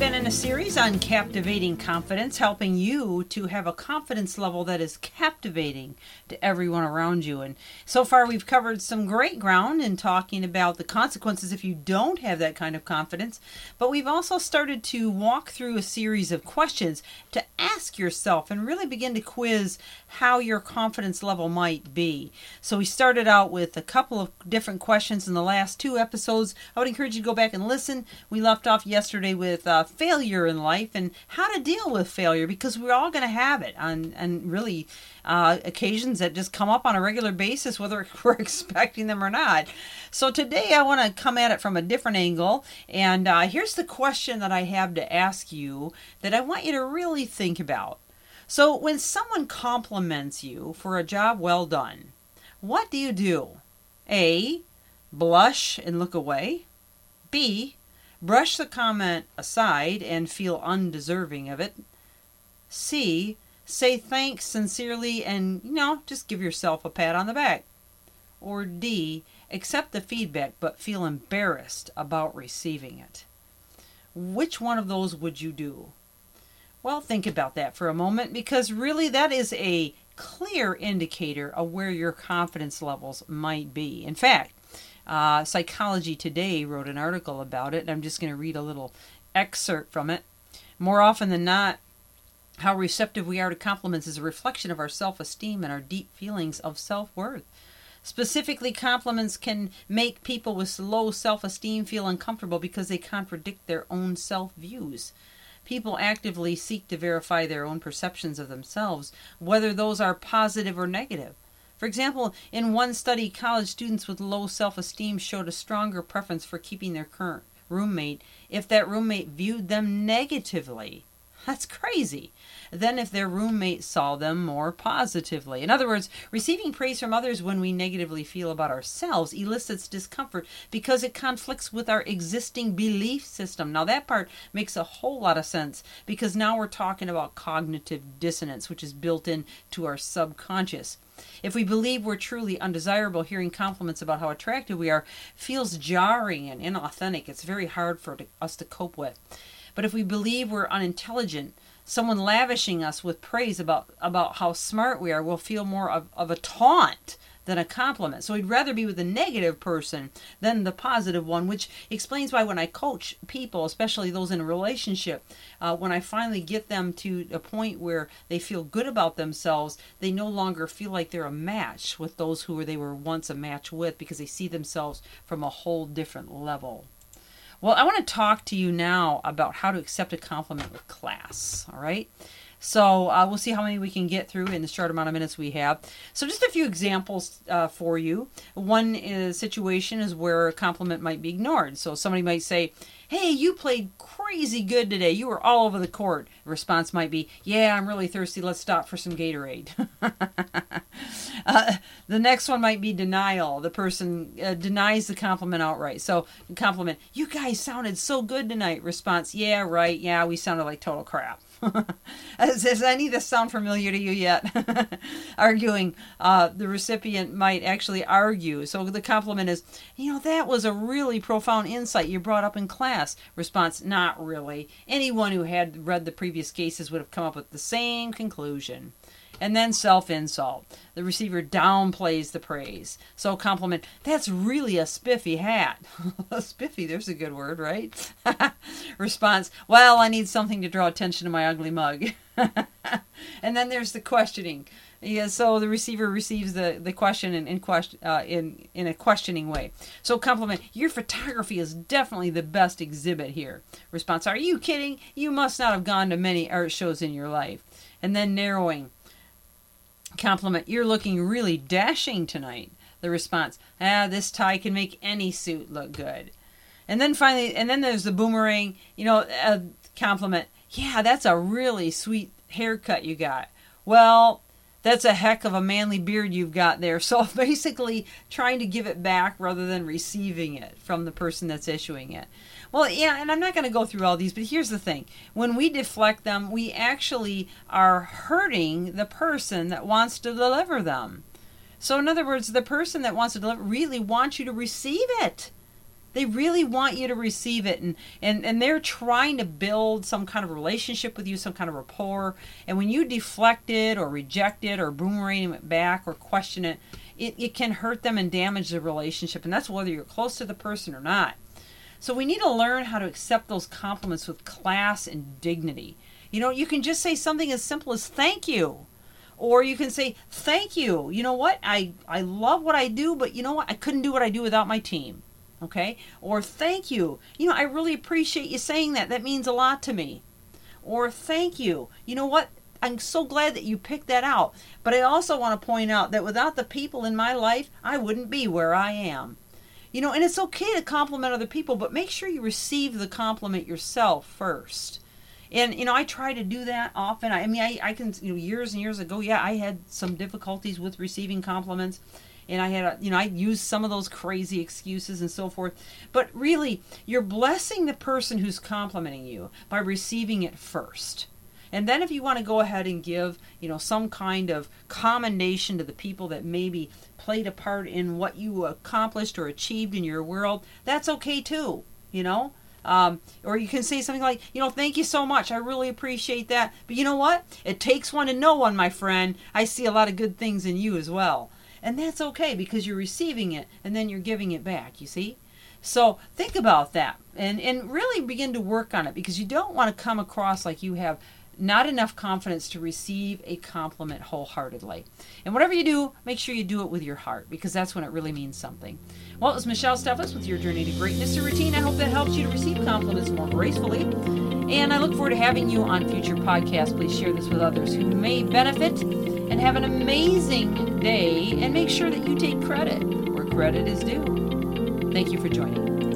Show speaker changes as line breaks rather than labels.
Been in a series on captivating confidence, helping you to have a confidence level that is captivating to everyone around you. And so far, we've covered some great ground in talking about the consequences if you don't have that kind of confidence. But we've also started to walk through a series of questions to ask yourself and really begin to quiz how your confidence level might be. So we started out with a couple of different questions in the last two episodes. I would encourage you to go back and listen. We left off yesterday with uh, failure in life and how to deal with failure because we're all going to have it on and really uh, occasions that just come up on a regular basis whether we're expecting them or not. So today i want to come at it from a different angle and uh, here's the question that i have to ask you that i want you to really think about. So when someone compliments you for a job well done what do you do? A blush and look away. B Brush the comment aside and feel undeserving of it. C. Say thanks sincerely and, you know, just give yourself a pat on the back. Or D. Accept the feedback but feel embarrassed about receiving it. Which one of those would you do? Well, think about that for a moment because really that is a clear indicator of where your confidence levels might be. In fact, uh, Psychology Today wrote an article about it, and I'm just going to read a little excerpt from it. More often than not, how receptive we are to compliments is a reflection of our self esteem and our deep feelings of self worth. Specifically, compliments can make people with low self esteem feel uncomfortable because they contradict their own self views. People actively seek to verify their own perceptions of themselves, whether those are positive or negative. For example, in one study, college students with low self esteem showed a stronger preference for keeping their current roommate if that roommate viewed them negatively. That's crazy. Than if their roommate saw them more positively. In other words, receiving praise from others when we negatively feel about ourselves elicits discomfort because it conflicts with our existing belief system. Now, that part makes a whole lot of sense because now we're talking about cognitive dissonance, which is built into our subconscious. If we believe we're truly undesirable, hearing compliments about how attractive we are feels jarring and inauthentic. It's very hard for us to cope with. But if we believe we're unintelligent, someone lavishing us with praise about, about how smart we are will feel more of, of a taunt than a compliment. So he'd rather be with a negative person than the positive one, which explains why when I coach people, especially those in a relationship, uh, when I finally get them to a point where they feel good about themselves, they no longer feel like they're a match with those who they were once a match with because they see themselves from a whole different level. Well, I want to talk to you now about how to accept a compliment with class. All right. So uh, we'll see how many we can get through in the short amount of minutes we have. So just a few examples uh, for you. One is, situation is where a compliment might be ignored. So somebody might say, "Hey, you played crazy good today. You were all over the court." Response might be, "Yeah, I'm really thirsty. Let's stop for some Gatorade." uh, the next one might be denial. The person uh, denies the compliment outright. So compliment, "You guys sounded so good tonight." Response, "Yeah, right. Yeah, we sounded like total crap." Does any of this sound familiar to you yet? Arguing, uh, the recipient might actually argue. So the compliment is, you know, that was a really profound insight you brought up in class. Response, not really. Anyone who had read the previous cases would have come up with the same conclusion and then self insult. The receiver downplays the praise. So compliment, that's really a spiffy hat. spiffy, there's a good word, right? Response, well, I need something to draw attention to my ugly mug. and then there's the questioning. Yeah, so the receiver receives the, the question in in, question, uh, in in a questioning way. So compliment, your photography is definitely the best exhibit here. Response, are you kidding? You must not have gone to many art shows in your life. And then narrowing, Compliment, you're looking really dashing tonight. The response, ah, this tie can make any suit look good. And then finally, and then there's the boomerang, you know, uh, compliment, Yeah, that's a really sweet haircut you got. Well, that's a heck of a manly beard you've got there. So basically, trying to give it back rather than receiving it from the person that's issuing it. Well, yeah, and I'm not going to go through all these, but here's the thing. When we deflect them, we actually are hurting the person that wants to deliver them. So, in other words, the person that wants to deliver really wants you to receive it. They really want you to receive it, and, and, and they're trying to build some kind of relationship with you, some kind of rapport. And when you deflect it or reject it or boomerang it back or question it, it, it can hurt them and damage the relationship. And that's whether you're close to the person or not. So we need to learn how to accept those compliments with class and dignity. You know, you can just say something as simple as thank you. Or you can say, thank you. You know what? I, I love what I do, but you know what? I couldn't do what I do without my team okay? Or thank you. You know, I really appreciate you saying that. That means a lot to me. Or thank you. You know what? I'm so glad that you picked that out. But I also want to point out that without the people in my life, I wouldn't be where I am. You know, and it's okay to compliment other people, but make sure you receive the compliment yourself first. And you know, I try to do that often. I, I mean, I, I can, you know, years and years ago, yeah, I had some difficulties with receiving compliments and I had, a, you know, I used some of those crazy excuses and so forth. But really, you're blessing the person who's complimenting you by receiving it first. And then if you want to go ahead and give, you know, some kind of commendation to the people that maybe played a part in what you accomplished or achieved in your world, that's okay too, you know? Um, or you can say something like, you know, thank you so much. I really appreciate that. But you know what? It takes one to know one, my friend. I see a lot of good things in you as well. And that's okay because you're receiving it and then you're giving it back, you see? So think about that and, and really begin to work on it because you don't want to come across like you have not enough confidence to receive a compliment wholeheartedly. And whatever you do, make sure you do it with your heart because that's when it really means something. Well, it was Michelle Steffes with your Journey to Greatness routine. I hope that helps you to receive compliments more gracefully. And I look forward to having you on future podcasts. Please share this with others who may benefit and have an amazing day. And make sure that you take credit where credit is due. Thank you for joining.